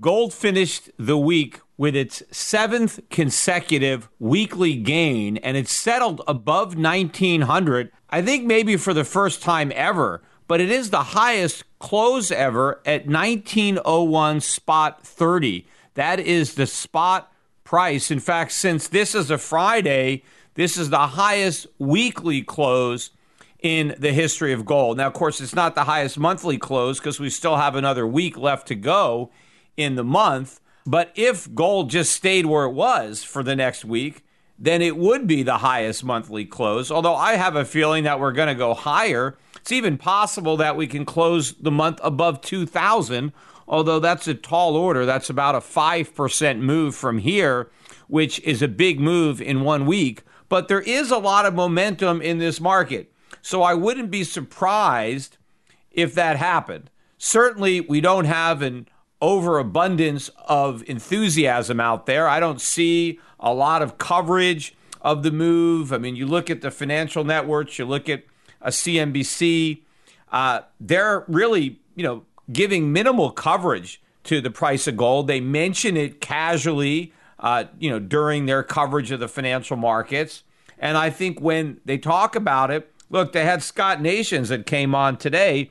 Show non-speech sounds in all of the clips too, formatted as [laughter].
Gold finished the week with its seventh consecutive weekly gain, and it settled above 1900. I think maybe for the first time ever, but it is the highest close ever at 1901 spot 30. That is the spot price. In fact, since this is a Friday, this is the highest weekly close in the history of gold. Now, of course, it's not the highest monthly close because we still have another week left to go in the month. But if gold just stayed where it was for the next week, then it would be the highest monthly close. Although I have a feeling that we're going to go higher. It's even possible that we can close the month above 2,000, although that's a tall order. That's about a 5% move from here, which is a big move in one week. But there is a lot of momentum in this market. So I wouldn't be surprised if that happened. Certainly, we don't have an overabundance of enthusiasm out there. I don't see a lot of coverage of the move. I mean, you look at the financial networks, you look at a CNBC, uh, they're really, you know, giving minimal coverage to the price of gold. They mention it casually uh, you know, during their coverage of the financial markets. And I think when they talk about it, look, they had Scott Nations that came on today.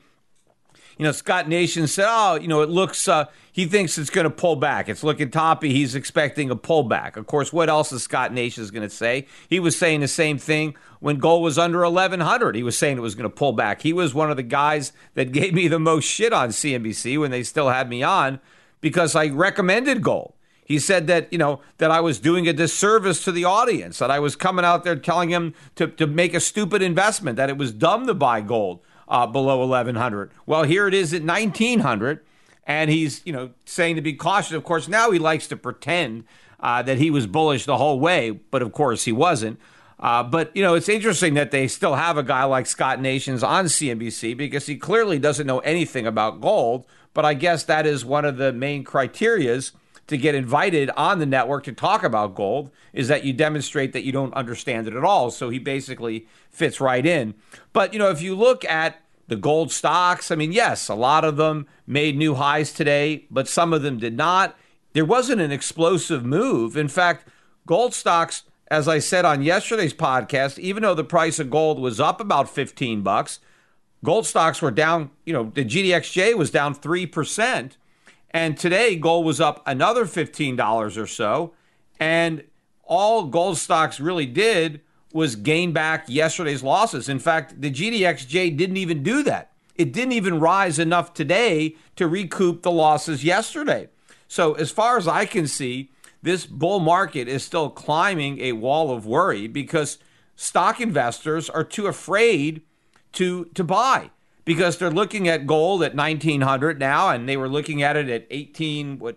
You know, Scott Nation said, "Oh, you know, it looks. Uh, he thinks it's going to pull back. It's looking toppy. He's expecting a pullback. Of course, what else is Scott Nations going to say? He was saying the same thing when gold was under 1100. He was saying it was going to pull back. He was one of the guys that [laughs] gave me the most shit on CNBC when they still had me on because I recommended gold. He said that, you know, that I was doing a disservice to the audience, that I was coming out there telling him to, to make a stupid investment, that it was dumb to buy gold uh, below 1100. Well, here it is at 1900 and he's you know saying to be cautious. Of course, now he likes to pretend uh, that he was bullish the whole way, but of course he wasn't. Uh, but you know it's interesting that they still have a guy like Scott Nations on CNBC because he clearly doesn't know anything about gold. But I guess that is one of the main criterias to get invited on the network to talk about gold is that you demonstrate that you don't understand it at all. So he basically fits right in. But, you know, if you look at the gold stocks, I mean, yes, a lot of them made new highs today, but some of them did not. There wasn't an explosive move. In fact, gold stocks, as I said on yesterday's podcast, even though the price of gold was up about 15 bucks, gold stocks were down, you know, the GDXJ was down 3%. And today, gold was up another $15 or so. And all gold stocks really did was gain back yesterday's losses. In fact, the GDXJ didn't even do that. It didn't even rise enough today to recoup the losses yesterday. So, as far as I can see, this bull market is still climbing a wall of worry because stock investors are too afraid to, to buy because they're looking at gold at 1900 now and they were looking at it at 18 what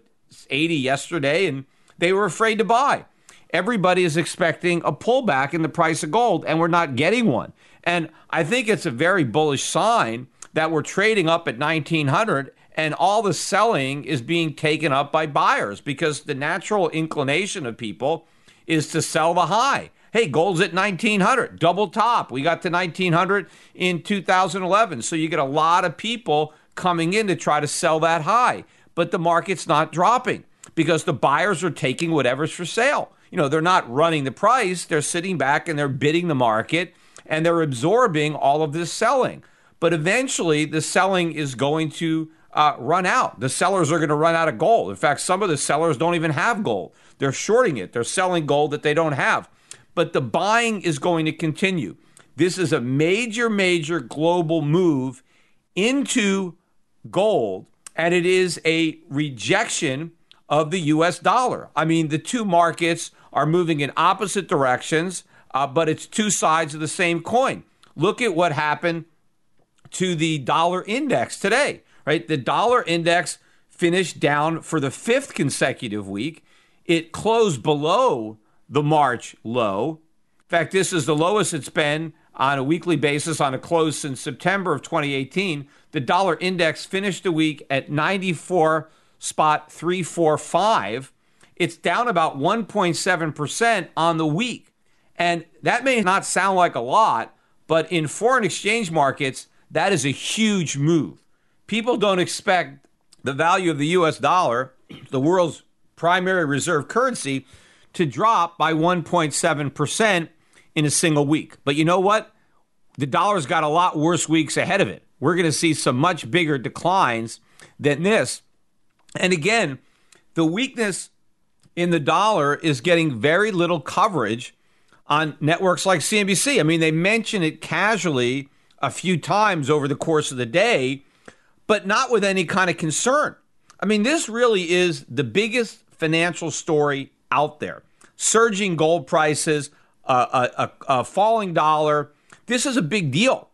80 yesterday and they were afraid to buy everybody is expecting a pullback in the price of gold, and we're not getting one. And I think it's a very bullish sign that we're trading up at 1900 and all the selling is being taken up by buyers because the natural inclination of people is to sell the high. Hey, gold's at 1900, double top. We got to 1900 in 2011. So you get a lot of people coming in to try to sell that high. But the market's not dropping because the buyers are taking whatever's for sale. You know, they're not running the price, they're sitting back and they're bidding the market and they're absorbing all of this selling. But eventually, the selling is going to uh, run out. The sellers are going to run out of gold. In fact, some of the sellers don't even have gold. They're shorting it, they're selling gold that they don't have. But the buying is going to continue. This is a major, major global move into gold, and it is a rejection of the US dollar. I mean, the two markets are moving in opposite directions, uh, but it's two sides of the same coin. Look at what happened to the dollar index today right? The dollar index finished down for the fifth consecutive week. It closed below the March low. In fact, this is the lowest it's been on a weekly basis on a close since September of 2018. The dollar index finished the week at 94 spot 345. It's down about 1.7% on the week. And that may not sound like a lot, but in foreign exchange markets, that is a huge move people don't expect the value of the US dollar, the world's primary reserve currency, to drop by 1.7% in a single week. But you know what? The dollar's got a lot worse weeks ahead of it. We're going to see some much bigger declines than this. And again, the weakness in the dollar is getting very little coverage on networks like CNBC. I mean, they mention it casually a few times over the course of the day, but not with any kind of concern. I mean, this really is the biggest financial story out there. Surging gold prices, a, a, a falling dollar. This is a big deal.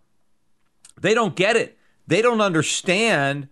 They don't get it. They don't understand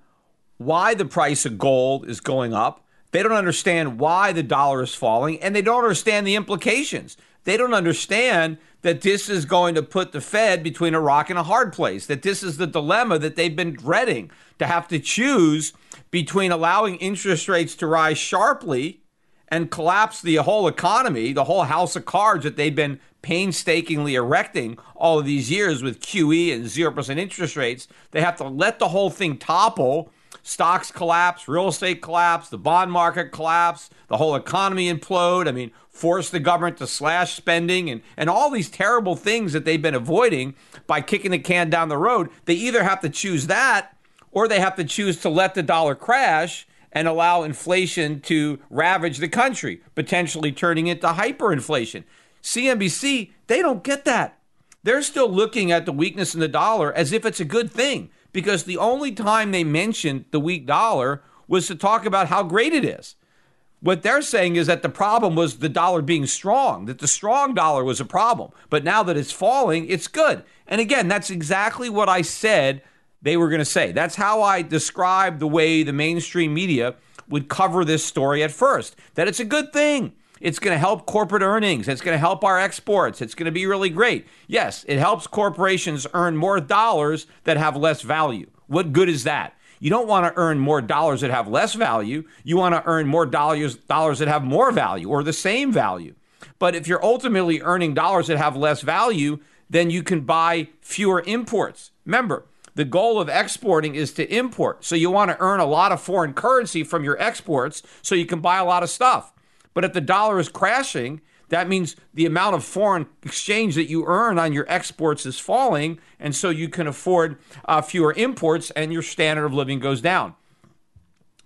why the price of gold is going up. They don't understand why the dollar is falling, and they don't understand the implications. They don't understand that this is going to put the Fed between a rock and a hard place, that this is the dilemma that they've been dreading to have to choose between allowing interest rates to rise sharply and collapse the whole economy, the whole house of cards that they've been painstakingly erecting all of these years with QE and 0% interest rates. They have to let the whole thing topple. Stocks collapse, real estate collapse, the bond market collapse, the whole economy implode. I mean, force the government to slash spending and, and all these terrible things that they've been avoiding by kicking the can down the road. They either have to choose that or they have to choose to let the dollar crash and allow inflation to ravage the country, potentially turning into hyperinflation. CNBC, they don't get that. They're still looking at the weakness in the dollar as if it's a good thing because the only time they mentioned the weak dollar was to talk about how great it is. What they're saying is that the problem was the dollar being strong, that the strong dollar was a problem. But now that it's falling, it's good. And again, that's exactly what I said they were going to say. That's how I describe the way the mainstream media would cover this story at first that it's a good thing. It's going to help corporate earnings. It's going to help our exports. It's going to be really great. Yes, it helps corporations earn more dollars that have less value. What good is that? You don't want to earn more dollars that have less value. You want to earn more dollars dollars that have more value or the same value. But if you're ultimately earning dollars that have less value, then you can buy fewer imports. Remember, the goal of exporting is to import. So you want to earn a lot of foreign currency from your exports so you can buy a lot of stuff. But if the dollar is crashing, that means the amount of foreign exchange that you earn on your exports is falling, and so you can afford uh, fewer imports and your standard of living goes down.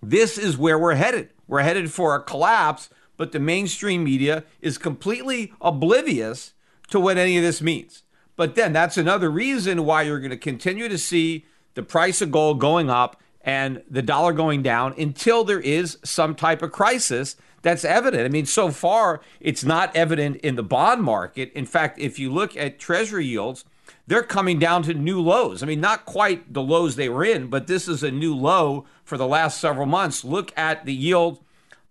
This is where we're headed. We're headed for a collapse, but the mainstream media is completely oblivious to what any of this means. But then that's another reason why you're going to continue to see the price of gold going up and the dollar going down until there is some type of crisis that's evident. I mean, so far, it's not evident in the bond market. In fact, if you look at treasury yields, they're coming down to new lows. I mean, not quite the lows they were in, but this is a new low for the last several months. Look at the yield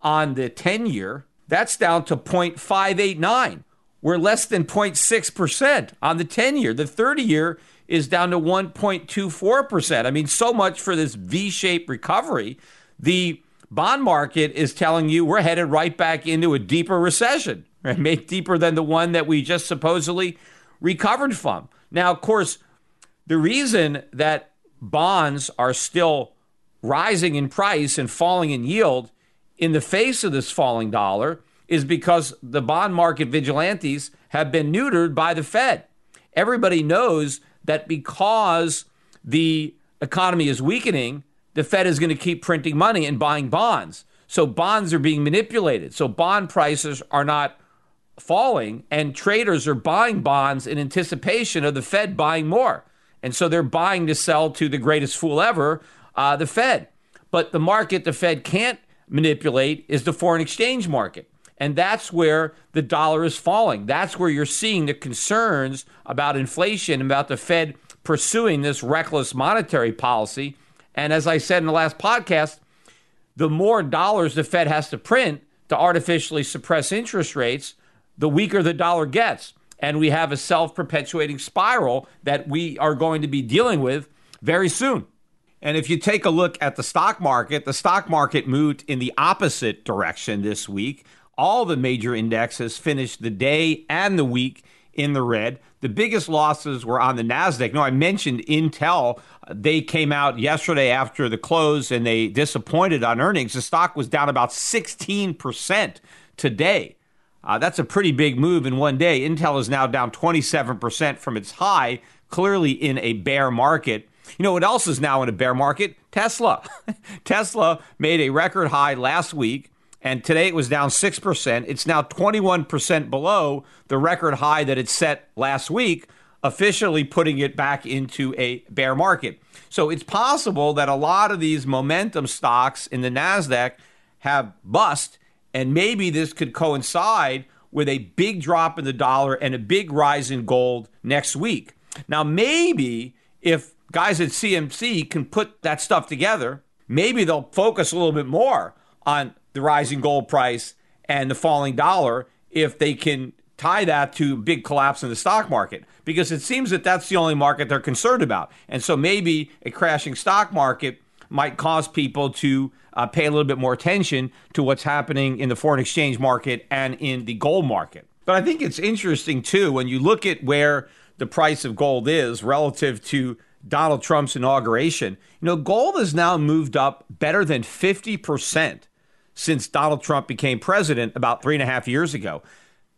on the 10 year that's down to 0.589. We're less than 0.6% on the 10 year. The 30 year is down to 1.24%. I mean, so much for this V shaped recovery. The bond market is telling you we're headed right back into a deeper recession, [laughs] right? Maybe deeper than the one that we just supposedly recovered from. Now, of course, the reason that bonds are still rising in price and falling in yield in the face of this falling dollar is because the bond market vigilantes have been neutered by the Fed. Everybody knows that because the economy is weakening, the Fed is going to keep printing money and buying bonds. So bonds are being manipulated. So bond prices are not falling, and traders are buying bonds in anticipation of the Fed buying more. And so they're buying to sell to the greatest fool ever, uh, the Fed. But the market the Fed can't manipulate is the foreign exchange market. And that's where the dollar is falling. That's where you're seeing the concerns about inflation, about the Fed pursuing this reckless monetary policy. And as I said in the last podcast, the more dollars the Fed has to print to artificially suppress interest rates, the weaker the dollar gets. And we have a self perpetuating spiral that we are going to be dealing with very soon. And if you take a look at the stock market, the stock market moved in the opposite direction this week. All the major indexes finished the day and the week in the red. The biggest losses were on the NASDAQ. No, I mentioned Intel. They came out yesterday after the close and they disappointed on earnings. The stock was down about 16% today. Uh, that's a pretty big move in one day. Intel is now down 27% from its high, clearly in a bear market. You know what else is now in a bear market? Tesla. [laughs] Tesla made a record high last week, and today it was down 6%. It's now 21% below the record high that it set last week, officially putting it back into a bear market. So it's possible that a lot of these momentum stocks in the NASDAQ have bust, and maybe this could coincide with a big drop in the dollar and a big rise in gold next week. Now, maybe if guys at CNBC can put that stuff together, maybe they'll focus a little bit more on the rising gold price and the falling dollar if they can tie that to big collapse in the stock market because it seems that that's the only market they're concerned about. And so maybe a crashing stock market might cause people to uh, pay a little bit more attention to what's happening in the foreign exchange market and in the gold market. But I think it's interesting too when you look at where the price of gold is relative to Donald Trump's inauguration. You know, gold has now moved up better than 50% since Donald Trump became president about three and a half years ago.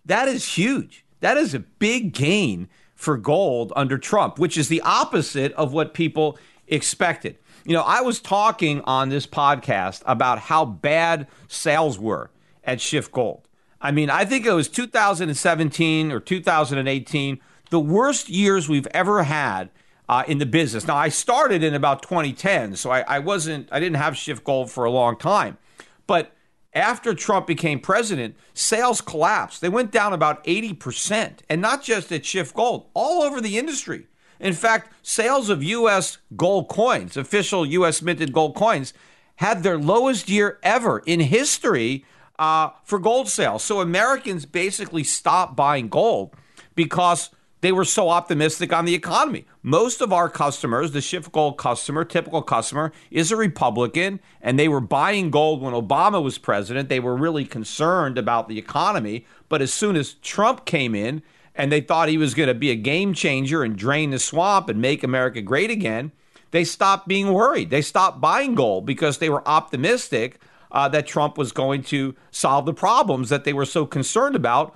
That is huge. That is a big gain for gold under Trump, which is the opposite of what people expected. You know, I was talking on this podcast about how bad sales were at Schiff Gold. I mean, I think it was 2017 or 2018, the worst years we've ever had uh, in the business. Now, I started in about 2010, so I, I wasn't, I didn't have Schiff Gold for a long time. But after Trump became president, sales collapsed. They went down about 80%, and not just at Schiff-Gold, all over the industry. In fact, sales of U.S. gold coins, official U.S. minted gold coins, had their lowest year ever in history uh, for gold sales. So Americans basically stopped buying gold because they were so optimistic on the economy. Most of our customers, the Schiff-Gold customer, typical customer, is a Republican, and they were buying gold when Obama was president. They were really concerned about the economy. But as soon as Trump came in and they thought he was going to be a game changer and drain the swamp and make America great again, they stopped being worried. They stopped buying gold because they were optimistic uh, that Trump was going to solve the problems that they were so concerned about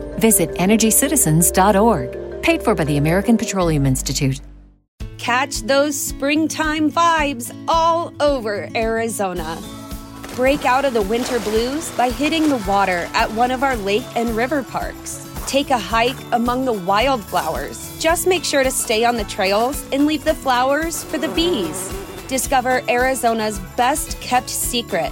Visit EnergyCitizens.org. Paid for by the American Petroleum Institute. Catch those springtime vibes all over Arizona. Break out of the winter blues by hitting the water at one of our lake and river parks. Take a hike among the wildflowers. Just make sure to stay on the trails and leave the flowers for the bees. Discover Arizona's best kept secret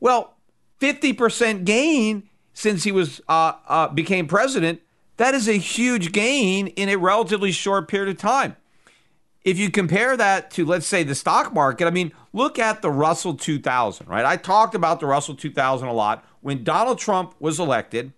Well, 50% gain since he was uh, uh, became president. That is a huge gain in a relatively short period of time. If you compare that to, let's say, the stock market, I mean, look at the Russell 2000, right? I talked about the Russell 2000 a lot. When Donald Trump was elected,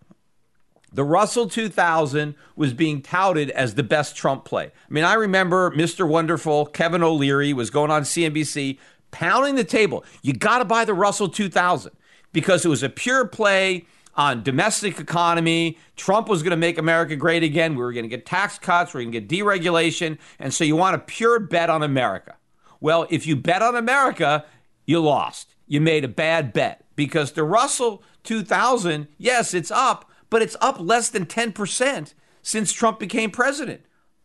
the Russell 2000 was being touted as the best Trump play. I mean, I remember Mr. Wonderful, Kevin O'Leary, was going on CNBC pounding the table. You got to buy the Russell 2000 because it was a pure play on domestic economy. Trump was going to make America great again. We were going to get tax cuts, we are going to get deregulation, and so you want a pure bet on America. Well, if you bet on America, you lost. You made a bad bet because the Russell 2000, yes, it's up, but it's up less than 10% since Trump became president.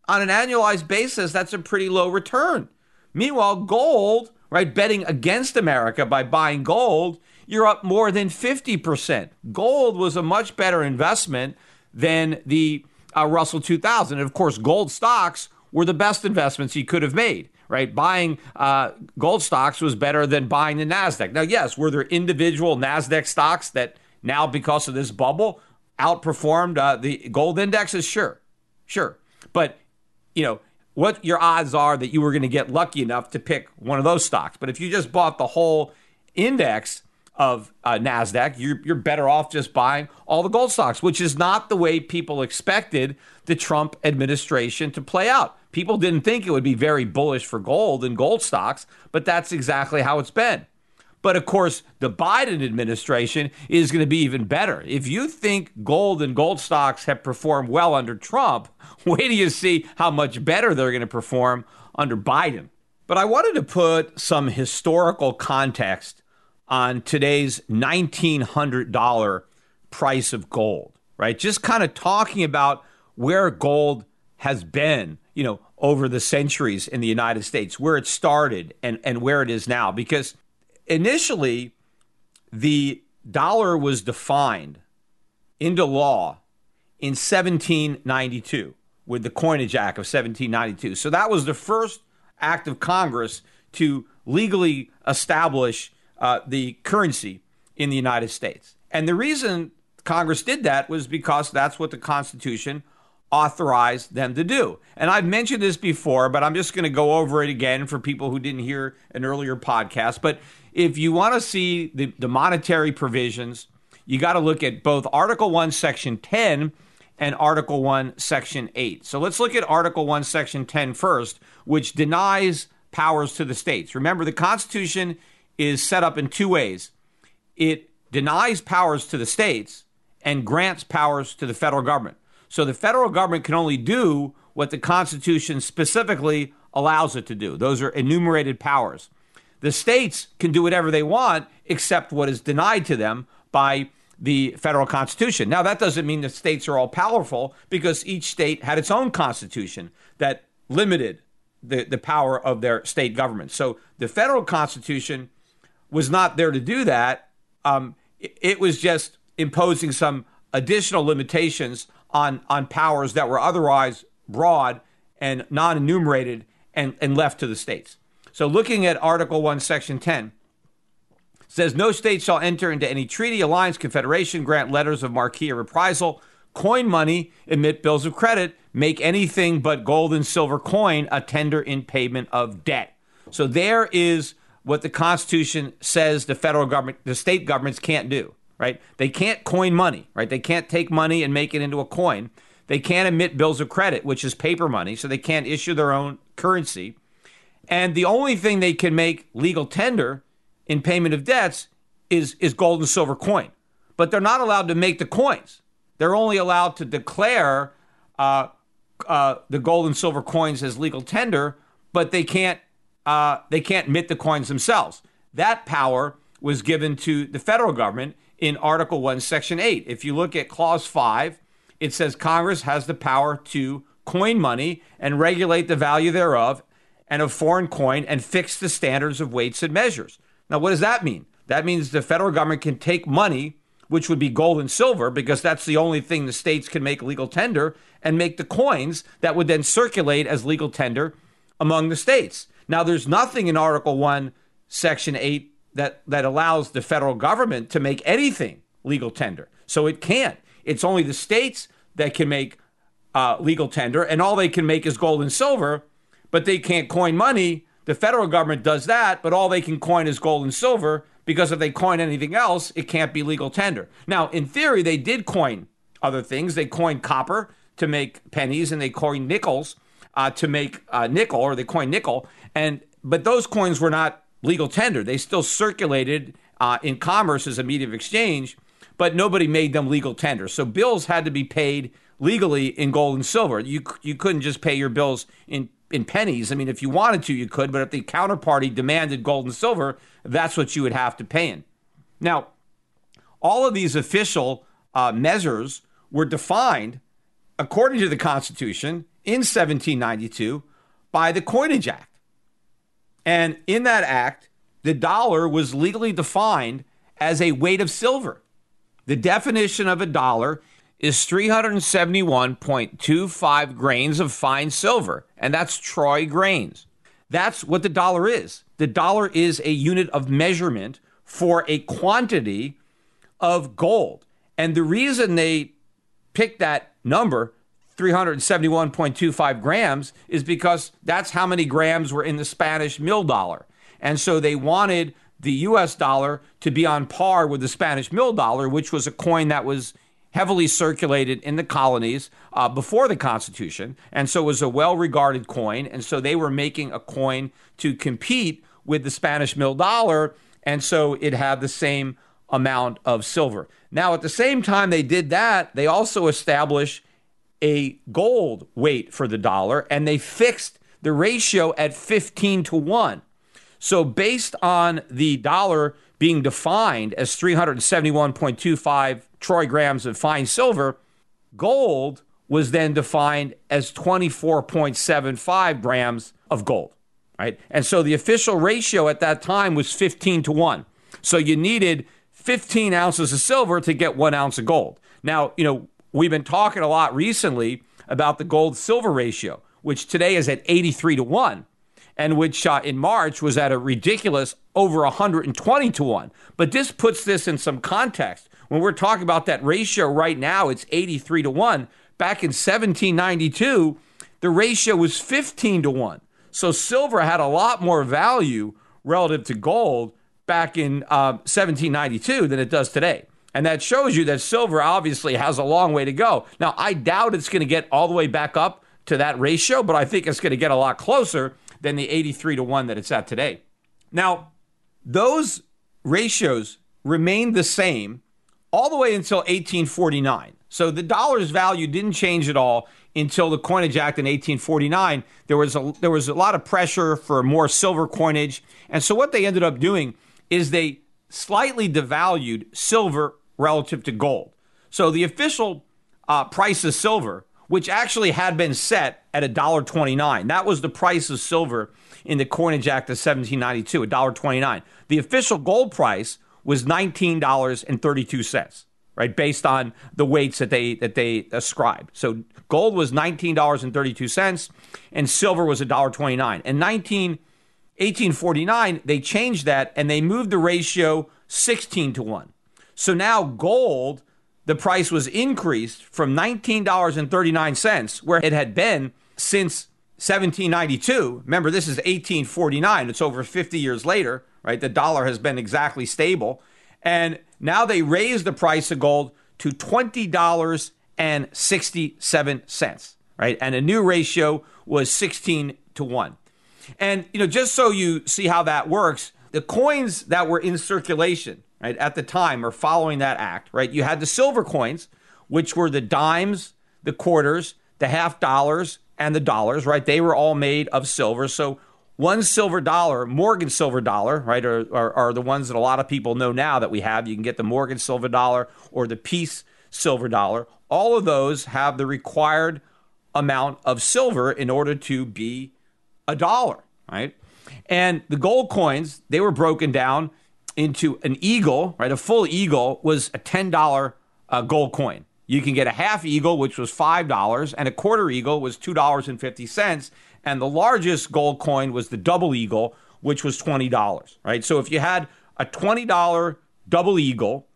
On an annualized basis, that's a pretty low return. Meanwhile, gold right? Betting against America by buying gold, you're up more than 50%. Gold was a much better investment than the uh, Russell 2000. And of course, gold stocks were the best investments you could have made, right? Buying uh, gold stocks was better than buying the NASDAQ. Now, yes, were there individual NASDAQ stocks that now, because of this bubble, outperformed uh, the gold indexes? Sure, sure. But, you know, what your odds are that you were going to get lucky enough to pick one of those stocks. But if you just bought the whole index of uh, NASDAQ, you're, you're better off just buying all the gold stocks, which is not the way people expected the Trump administration to play out. People didn't think it would be very bullish for gold and gold stocks, but that's exactly how it's been. But of course, the Biden administration is going to be even better. If you think gold and gold stocks have performed well under Trump, [laughs] wait till you see how much better they're going to perform under Biden. But I wanted to put some historical context on today's $1,900 price of gold, right? Just kind of talking about where gold has been, you know, over the centuries in the United States, where it started and, and where it is now. Because initially, the dollar was defined into law in 1792 with the Coinage Act of 1792. So that was the first act of Congress to legally establish uh, the currency in the United States. And the reason Congress did that was because that's what the Constitution authorized them to do. And I've mentioned this before, but I'm just going to go over it again for people who didn't hear an earlier podcast. But if you want to see the, the monetary provisions, you got to look at both Article 1, Section 10 and Article 1, Section 8. So let's look at Article 1, Section 10 first, which denies powers to the states. Remember, the Constitution is set up in two ways it denies powers to the states and grants powers to the federal government. So the federal government can only do what the Constitution specifically allows it to do. Those are enumerated powers. The states can do whatever they want except what is denied to them by the federal constitution. Now, that doesn't mean the states are all powerful because each state had its own constitution that limited the, the power of their state government. So the federal constitution was not there to do that. Um, it, it was just imposing some additional limitations on, on powers that were otherwise broad and non enumerated and, and left to the states. So, looking at Article 1, Section 10, says no state shall enter into any treaty, alliance, confederation, grant letters of marque or reprisal, coin money, emit bills of credit, make anything but gold and silver coin a tender in payment of debt. So there is what the Constitution says the federal government, the state governments can't do. right? They can't coin money, right? They can't take money and make it into a coin. They can't emit bills of credit, which is paper money, so they can't issue their own currency. And the only thing they can make legal tender in payment of debts is, is gold and silver coin. But they're not allowed to make the coins. They're only allowed to declare uh, uh, the gold and silver coins as legal tender, but they can't uh, they can't mint the coins themselves. That power was given to the federal government in Article 1, Section 8. If you look at Clause 5, it says Congress has the power to coin money and regulate the value thereof and of foreign coin and fix the standards of weights and measures. Now, what does that mean? That means the federal government can take money, which would be gold and silver, because that's the only thing the states can make legal tender, and make the coins that would then circulate as legal tender among the states. Now, there's nothing in Article 1, Section 8 that, that allows the federal government to make anything legal tender. So it can't. It's only the states that can make uh, legal tender, and all they can make is gold and silver, but they can't coin money. The federal government does that, but all they can coin is gold and silver because if they coin anything else, it can't be legal tender. Now, in theory, they did coin other things. They coined copper to make pennies, and they coined nickels uh, to make uh, nickel, or they coined nickel, and but those coins were not legal tender. They still circulated uh, in commerce as a medium of exchange, but nobody made them legal tender. So bills had to be paid legally in gold and silver. You you couldn't just pay your bills in in pennies. I mean, if you wanted to, you could, but if the counterparty demanded gold and silver, that's what you would have to pay in. Now, all of these official uh, measures were defined according to the Constitution in 1792 by the Coinage Act. And in that act, the dollar was legally defined as a weight of silver. The definition of a dollar is 371.25 grains of fine silver, and that's troy grains. That's what the dollar is. The dollar is a unit of measurement for a quantity of gold. And the reason they picked that number, 371.25 grams, is because that's how many grams were in the Spanish mill dollar. And so they wanted the US dollar to be on par with the Spanish mill dollar, which was a coin that was heavily circulated in the colonies uh, before the Constitution. And so it was a well regarded coin. And so they were making a coin to compete with the Spanish mill dollar. And so it had the same amount of silver. Now, at the same time they did that, they also established a gold weight for the dollar and they fixed the ratio at 15 to 1. So, based on the dollar being defined as 371.25 troy grams of fine silver, gold was then defined as 24.75 grams of gold, right? And so the official ratio at that time was 15 to 1. So you needed 15 ounces of silver to get one ounce of gold. Now, you know, we've been talking a lot recently about the gold silver ratio, which today is at 83 to 1 and which uh, in March was at a ridiculous over 120 to 1. But this puts this in some context. When we're talking about that ratio right now, it's 83 to 1. Back in 1792, the ratio was 15 to 1. So silver had a lot more value relative to gold back in uh, 1792 than it does today. And that shows you that silver obviously has a long way to go. Now, I doubt it's going to get all the way back up to that ratio, but I think it's going to get a lot closer than the 83 to 1 that it's at today. Now, those ratios remained the same all the way until 1849. So the dollar's value didn't change at all until the Coinage Act in 1849. There was a there was a lot of pressure for more silver coinage, and so what they ended up doing is they slightly devalued silver relative to gold. So the official uh, price of silver which actually had been set at $1.29. That was the price of silver in the Coinage Act of 1792, $1.29. The official gold price was $19.32, right? Based on the weights that they that they ascribed. So gold was $19.32 and silver was $1.29. In 19 1849, they changed that and they moved the ratio 16 to 1. So now gold the price was increased from $19.39, where it had been since 1792. Remember, this is 1849. It's over 50 years later, right? The dollar has been exactly stable. And Now they raised the price of gold to $20.67, right? And a new ratio was 16 to 1. And, you know, just so you see how that works, the coins that were in circulation, right, at the time or following that act, right, you had the silver coins, which were the dimes, the quarters, the half dollars, and the dollars, right? They were all made of silver. So one silver dollar, Morgan silver dollar, right, are, are, are, the ones that a lot of people know now that we have. You can get the Morgan silver dollar or the Peace silver dollar. All of those have the required amount of silver in order to be a dollar, right? And the gold coins, they were broken down into an eagle, right? A full eagle was a $10 uh, gold coin. You can get a half eagle, which was $5, and a quarter eagle was $2.50. And the largest gold coin was the double eagle, which was $20, right? So if you had a $20 double eagle,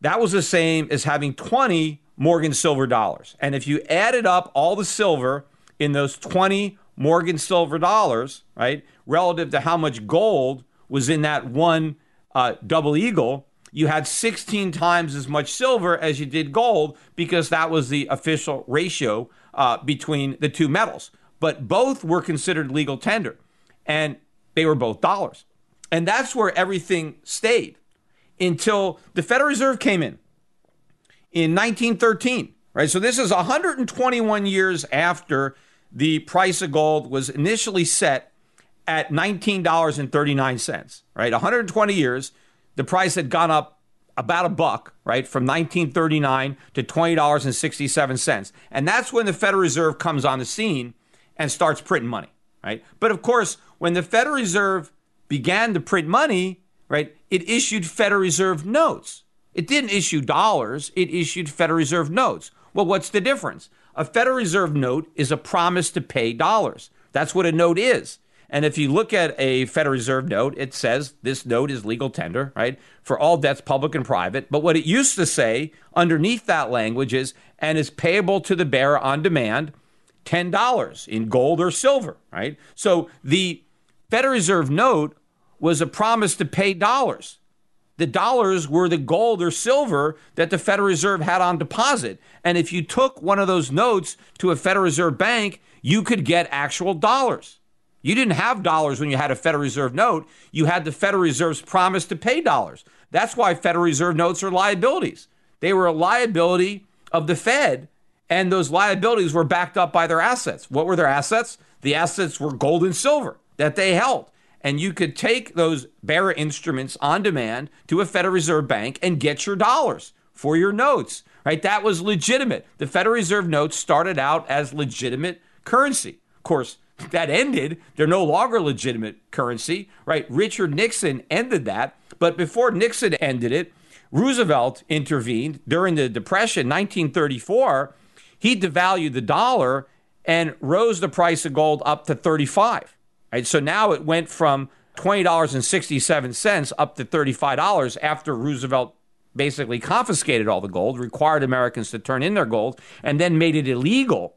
that was the same as having 20 Morgan silver dollars. And if you added up all the silver in those 20 Morgan silver dollars, right, relative to how much gold was in that one uh, double eagle, you had 16 times as much silver as you did gold because that was the official ratio uh, between the two metals. But both were considered legal tender and they were both dollars. And that's where everything stayed until the Federal Reserve came in in 1913, right? So this is 121 years after the price of gold was initially set at $19.39, right? 120 years the price had gone up about a buck, right, from 1939 to $20.67. And that's when the Federal Reserve comes on the scene and starts printing money, right? But of course, when the Federal Reserve began to print money, right, it issued Federal Reserve notes. It didn't issue dollars, it issued Federal Reserve notes. Well, what's the difference? A Federal Reserve note is a promise to pay dollars. That's what a note is. And if you look at a Federal Reserve note, it says this note is legal tender, right, for all debts, public and private. But what it used to say underneath that language is, and is payable to the bearer on demand, $10 in gold or silver, right? So the Federal Reserve note was a promise to pay dollars. The dollars were the gold or silver that the Federal Reserve had on deposit. And if you took one of those notes to a Federal Reserve bank, you could get actual dollars. You didn't have dollars when you had a Federal Reserve note. You had the Federal Reserve's promise to pay dollars. That's why Federal Reserve notes are liabilities. They were a liability of the Fed, and those liabilities were backed up by their assets. What were their assets? The assets were gold and silver that they held. And you could take those bearer instruments on demand to a Federal Reserve bank and get your dollars for your notes, right? That was legitimate. The Federal Reserve notes started out as legitimate currency. Of course, that ended. They're no longer legitimate currency, right? Richard Nixon ended that. But before Nixon ended it, Roosevelt intervened during the Depression, 1934. He devalued the dollar and rose the price of gold up to 35. Right? So now it went from $20.67 up to $35 after Roosevelt basically confiscated all the gold, required Americans to turn in their gold, and then made it illegal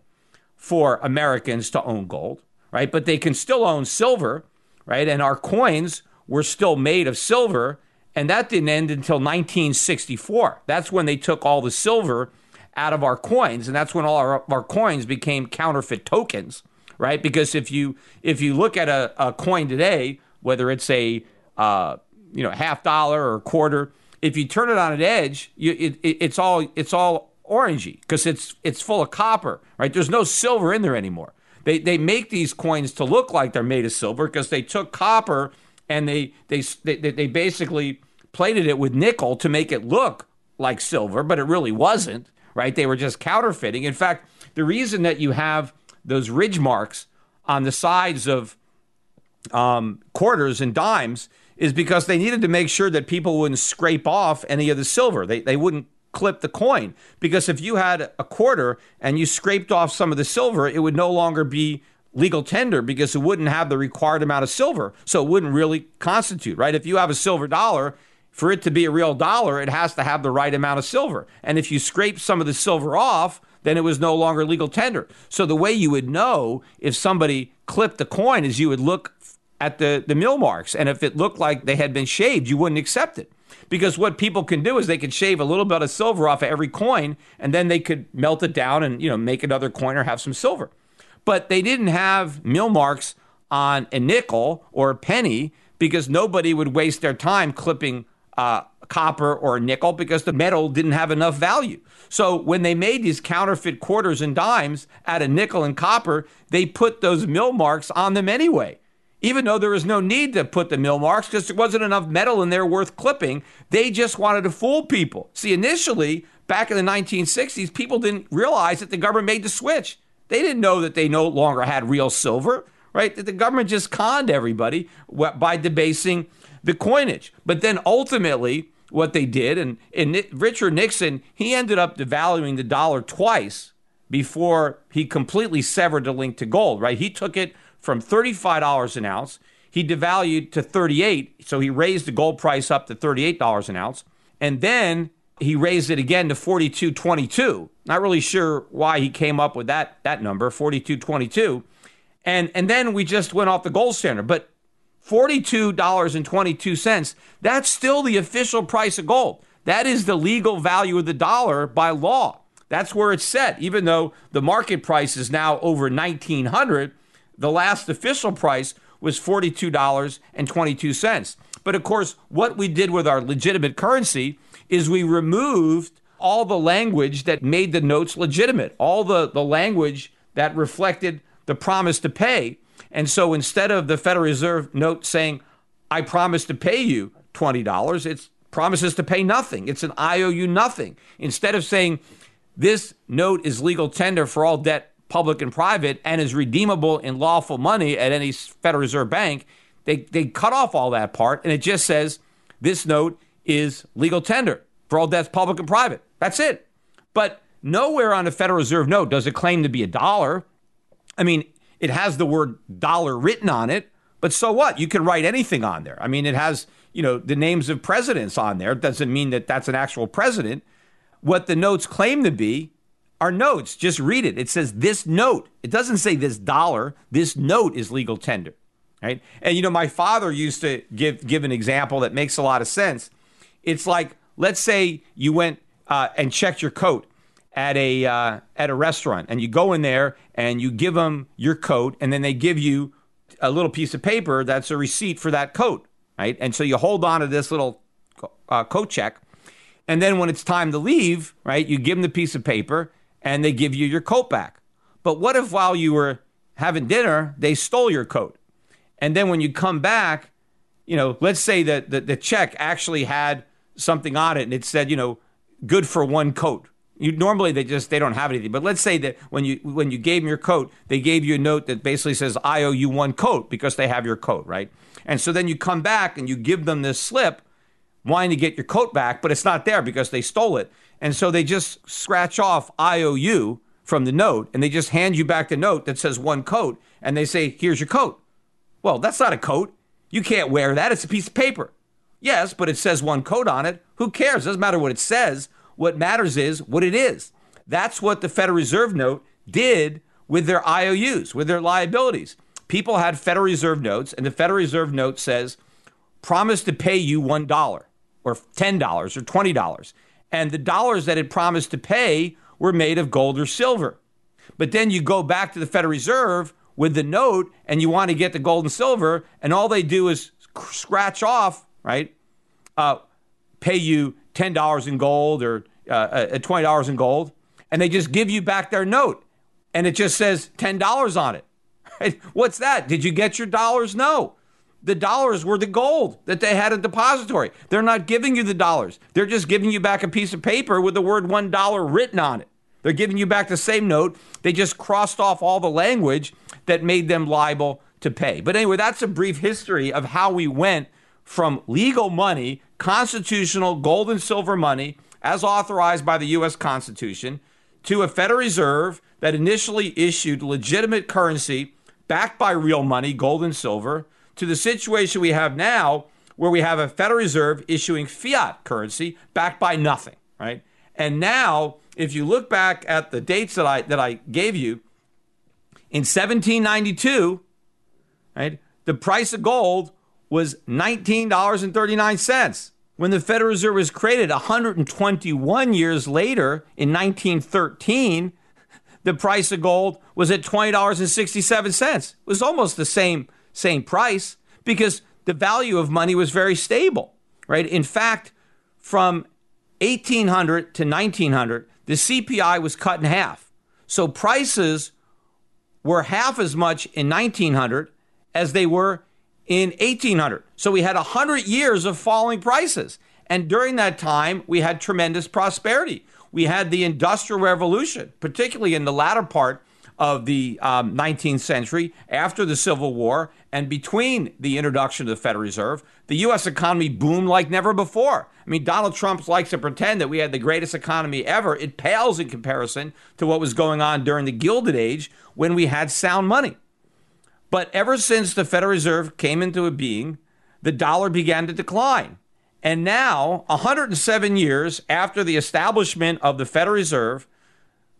for Americans to own gold right? But they can still own silver, right? And our coins were still made of silver. And that didn't end until 1964. That's when they took all the silver out of our coins. And that's when all our, our coins became counterfeit tokens, right? Because if you if you look at a, a coin today, whether it's a uh, you know half dollar or quarter, if you turn it on an edge, you, it, it, it's all it's all orangey because it's it's full of copper, right? There's no silver in there anymore. They, they make these coins to look like they're made of silver because they took copper and they, they, they, they basically plated it with nickel to make it look like silver, but it really wasn't, right? They were just counterfeiting. In fact, the reason that you have those ridge marks on the sides of um, quarters and dimes is because they needed to make sure that people wouldn't scrape off any of the silver. They, they wouldn't clip the coin because if you had a quarter and you scraped off some of the silver, it would no longer be legal tender because it wouldn't have the required amount of silver. So it wouldn't really constitute, right? If you have a silver dollar, for it to be a real dollar, it has to have the right amount of silver. And if you scrape some of the silver off, then it was no longer legal tender. So the way you would know if somebody clipped the coin is you would look at the, the mill marks. And if it looked like they had been shaved, you wouldn't accept it. Because what people can do is they can shave a little bit of silver off of every coin and then they could melt it down and, you know, make another coin or have some silver. But they didn't have mill marks on a nickel or a penny because nobody would waste their time clipping uh, copper or nickel because the metal didn't have enough value. So when they made these counterfeit quarters and dimes out of nickel and copper, they put those mill marks on them anyway. Even though there was no need to put the mill marks because there wasn't enough metal in there worth clipping, they just wanted to fool people. See, initially, back in the 1960s, people didn't realize that the government made the switch. They didn't know that they no longer had real silver, right? That the government just conned everybody by debasing the coinage. But then ultimately, what they did, and, and Richard Nixon, he ended up devaluing the dollar twice before he completely severed the link to gold, right? He took it from $35 an ounce. He devalued to 38, so he raised the gold price up to $38 an ounce. And then he raised it again to 42.22. Not really sure why he came up with that that number, 42.22. And and then we just went off the gold standard, but $42.22, that's still the official price of gold. That is the legal value of the dollar by law. That's where it's set. Even though the market price is now over 1900, the last official price was $42.22. But of course, what we did with our legitimate currency is we removed all the language that made the notes legitimate, all the, the language that reflected the promise to pay. And so instead of the Federal Reserve note saying, I promise to pay you $20, it promises to pay nothing. It's an IOU nothing. Instead of saying, this note is legal tender for all debt, public and private, and is redeemable in lawful money at any Federal Reserve bank, they, they cut off all that part and it just says, this note is legal tender for all debts, public and private. That's it. But nowhere on a Federal Reserve note does it claim to be a dollar. I mean, it has the word dollar written on it, but so what? You can write anything on there. I mean, it has, you know, the names of presidents on there. It doesn't mean that that's an actual president. What the notes claim to be are notes. Just read it. It says this note. It doesn't say this dollar. This note is legal tender. Right? And you know, my father used to give give an example that makes a lot of sense. It's like, let's say you went uh, and checked your coat at a uh, at a restaurant, and you go in there and you give them your coat, and then they give you a little piece of paper that's a receipt for that coat, right? And so you hold on to this little uh, coat check, and then when it's time to leave, right, you give them the piece of paper, and they give you your coat back. But what if while you were having dinner, they stole your coat, and then when you come back, you know, let's say that the, the check actually had something on it, and it said, you know, good for one coat you normally they just they don't have anything. But let's say that when you when you gave them your coat, they gave you a note that basically says I owe you one coat because they have your coat, right? And so then you come back and you give them this slip wanting to get your coat back, but it's not there because they stole it. And so they just scratch off IOU from the note and they just hand you back the note that says one coat and they say, Here's your coat. Well, that's not a coat. You can't wear that. It's a piece of paper. Yes, but it says one coat on it. Who cares? Doesn't matter what it says. What matters is what it is. That's what the Federal Reserve note did with their IOUs, with their liabilities. People had Federal Reserve notes, and the Federal Reserve note says, promise to pay you $1 or $10 or $20. And the dollars that it promised to pay were made of gold or silver. But then you go back to the Federal Reserve with the note and you want to get the gold and silver, and all they do is scratch off, right? Uh, pay you $10 in gold or uh, uh $20 in gold, and they just give you back their note. And it just says $10 on it. [laughs] What's that? Did you get your dollars? No. The dollars were the gold that they had a depository. They're not giving you the dollars. They're just giving you back a piece of paper with the word $1 written on it. They're giving you back the same note. They just crossed off all the language that made them liable to pay. But anyway, that's a brief history of how we went from legal money, constitutional gold and silver money, as authorized by the U.S. Constitution, to a Federal Reserve that initially issued legitimate currency backed by real money, gold and silver, to the situation we have now where we have a Federal Reserve issuing fiat currency backed by nothing, right? And now, if you look back at the dates that I that I gave you, in 1792, right, the price of gold was $19.39. When the Federal Reserve was created 121 years later in 1913, the price of gold was at $20.67. It was almost the same same price because the value of money was very stable, right? In fact, from 1800 to 1900, the CPI was cut in half. So prices were half as much in 1900 as they were in 1800. So we had 100 years of falling prices. And during that time, we had tremendous prosperity. We had the Industrial Revolution, particularly in the latter part of the um, 19th century, after the Civil War, and between the introduction of the Federal Reserve, the U.S. economy boomed like never before. I mean, Donald Trump likes to pretend that we had the greatest economy ever. It pales in comparison to what was going on during the Gilded Age when we had sound money. But ever since the Federal Reserve came into being, the dollar began to decline. And now, 107 years after the establishment of the Federal Reserve,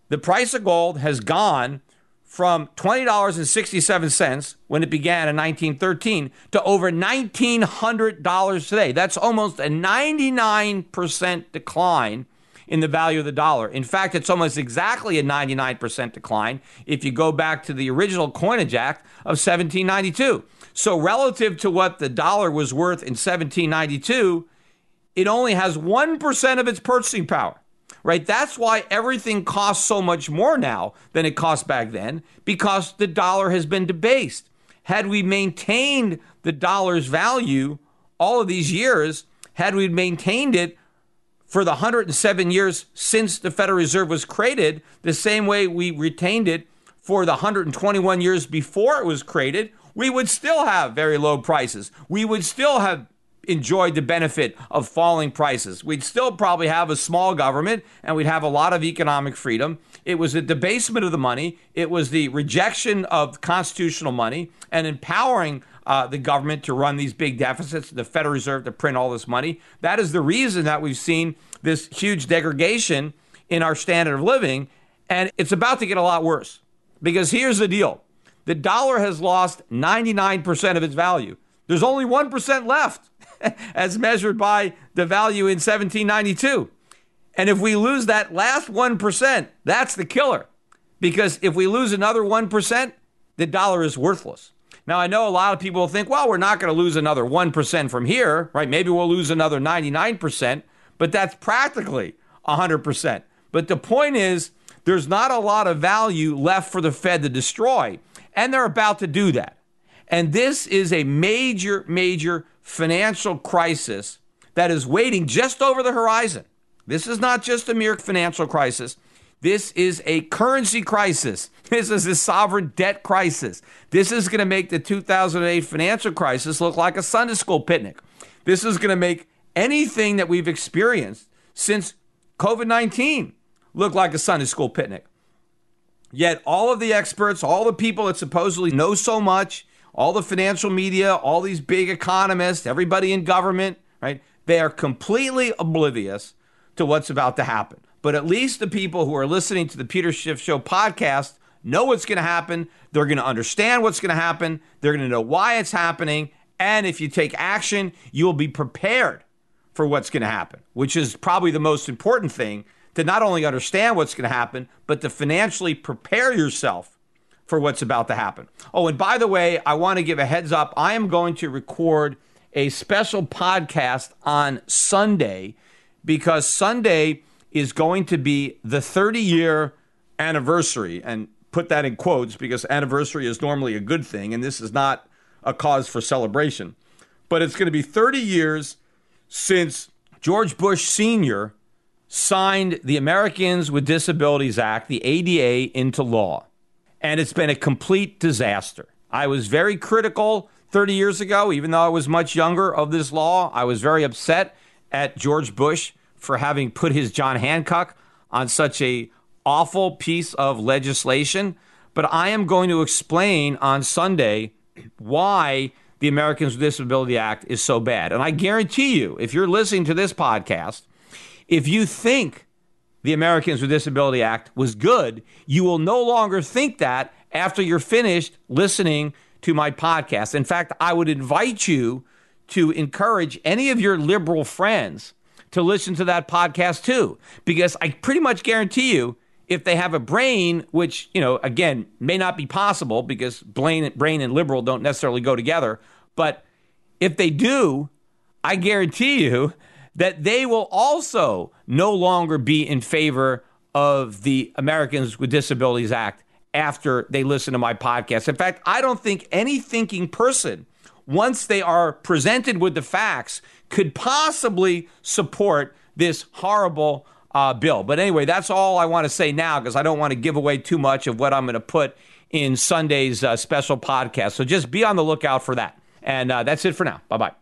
the price of gold has gone from $20.67 when it began in 1913 to over $1,900 today. That's almost a 99% decline in the value of the dollar. In fact, it's almost exactly a 99% decline if you go back to the original Coinage Act of 1792. So, relative to what the dollar was worth in 1792, it only has 1% of its purchasing power right? That's why everything costs so much more now than it cost back then because the dollar has been debased. Had we maintained the dollar's value all of these years, had we maintained it for the 107 years since the Federal Reserve was created, the same way we retained it for the 121 years before it was created, we would still have very low prices. We would still have enjoyed the benefit of falling prices. We'd still probably have a small government and we'd have a lot of economic freedom. It was the debasement of the money, it was the rejection of constitutional money and empowering uh, the government to run these big deficits, the Federal Reserve to print all this money. That is the reason that we've seen this huge degradation in our standard of living. And it's about to get a lot worse because here's the deal the dollar has lost 99% of its value. There's only 1% left. [laughs] as measured by the value in 1792. And if we lose that last 1%, that's the killer. Because if we lose another 1%, the dollar is worthless. Now, I know a lot of people think, well, we're not going to lose another 1% from here, right? Maybe we'll lose another 99%, but that's practically 100%. But the point is, there's not a lot of value left for the Fed to destroy, and they're about to do that. And this is a major, major financial crisis that is waiting just over the horizon. This is not just a mere financial crisis. This is a currency crisis. [laughs] This is a sovereign debt crisis. This is going to make the 2008 financial crisis look like a Sunday school picnic. This is going to make anything that we've experienced since COVID 19 look like a Sunday school picnic. Yet, all of the experts, all the people that supposedly know so much, all the financial media, all these big economists, everybody in government, right? They are completely oblivious to what's about to happen. But at least the people who are listening to the Peter Schiff Show podcast know what's going to happen. They're going to understand what's going to happen. They're going to know why it's happening. And if you take action, you will be prepared for what's going to happen, which is probably the most important thing to not only understand what's going to happen, but to financially prepare yourself for what's about to happen. Oh, and by the way, I want to give a heads up. I am going to record a special podcast on Sunday because Sunday is going to be the 30 year anniversary. And put that in quotes because anniversary is normally a good thing, and this is not a cause for celebration. But it's going to be 30 years since George Bush Sr. signed the Americans with Disabilities Act, the ADA, into law and it's been a complete disaster. I was very critical 30 years ago, even though I was much younger, of this law. I was very upset at George Bush for having put his John Hancock on such a awful piece of legislation. But I am going to explain on Sunday why the Americans with Disability Act is so bad. And I guarantee you, if you're listening to this podcast, if you think the Americans with Disability Act was good, you will no longer think that after you're finished listening to my podcast. In fact, I would invite you to encourage any of your liberal friends to listen to that podcast too, because I pretty much guarantee you, if they have a brain, which, you know, again, may not be possible because brain, and liberal don't necessarily go together, but if they do, I guarantee you that they will also no longer be in favor of the Americans with Disabilities Act after they listen to my podcast. In fact, I don't think any thinking person, once they are presented with the facts, could possibly support this horrible uh, bill. But anyway, that's all I want to say now because I don't want to give away too much of what I'm going to put in Sunday's uh, special podcast. So just be on the lookout for that. And uh, that's it for now. Bye bye.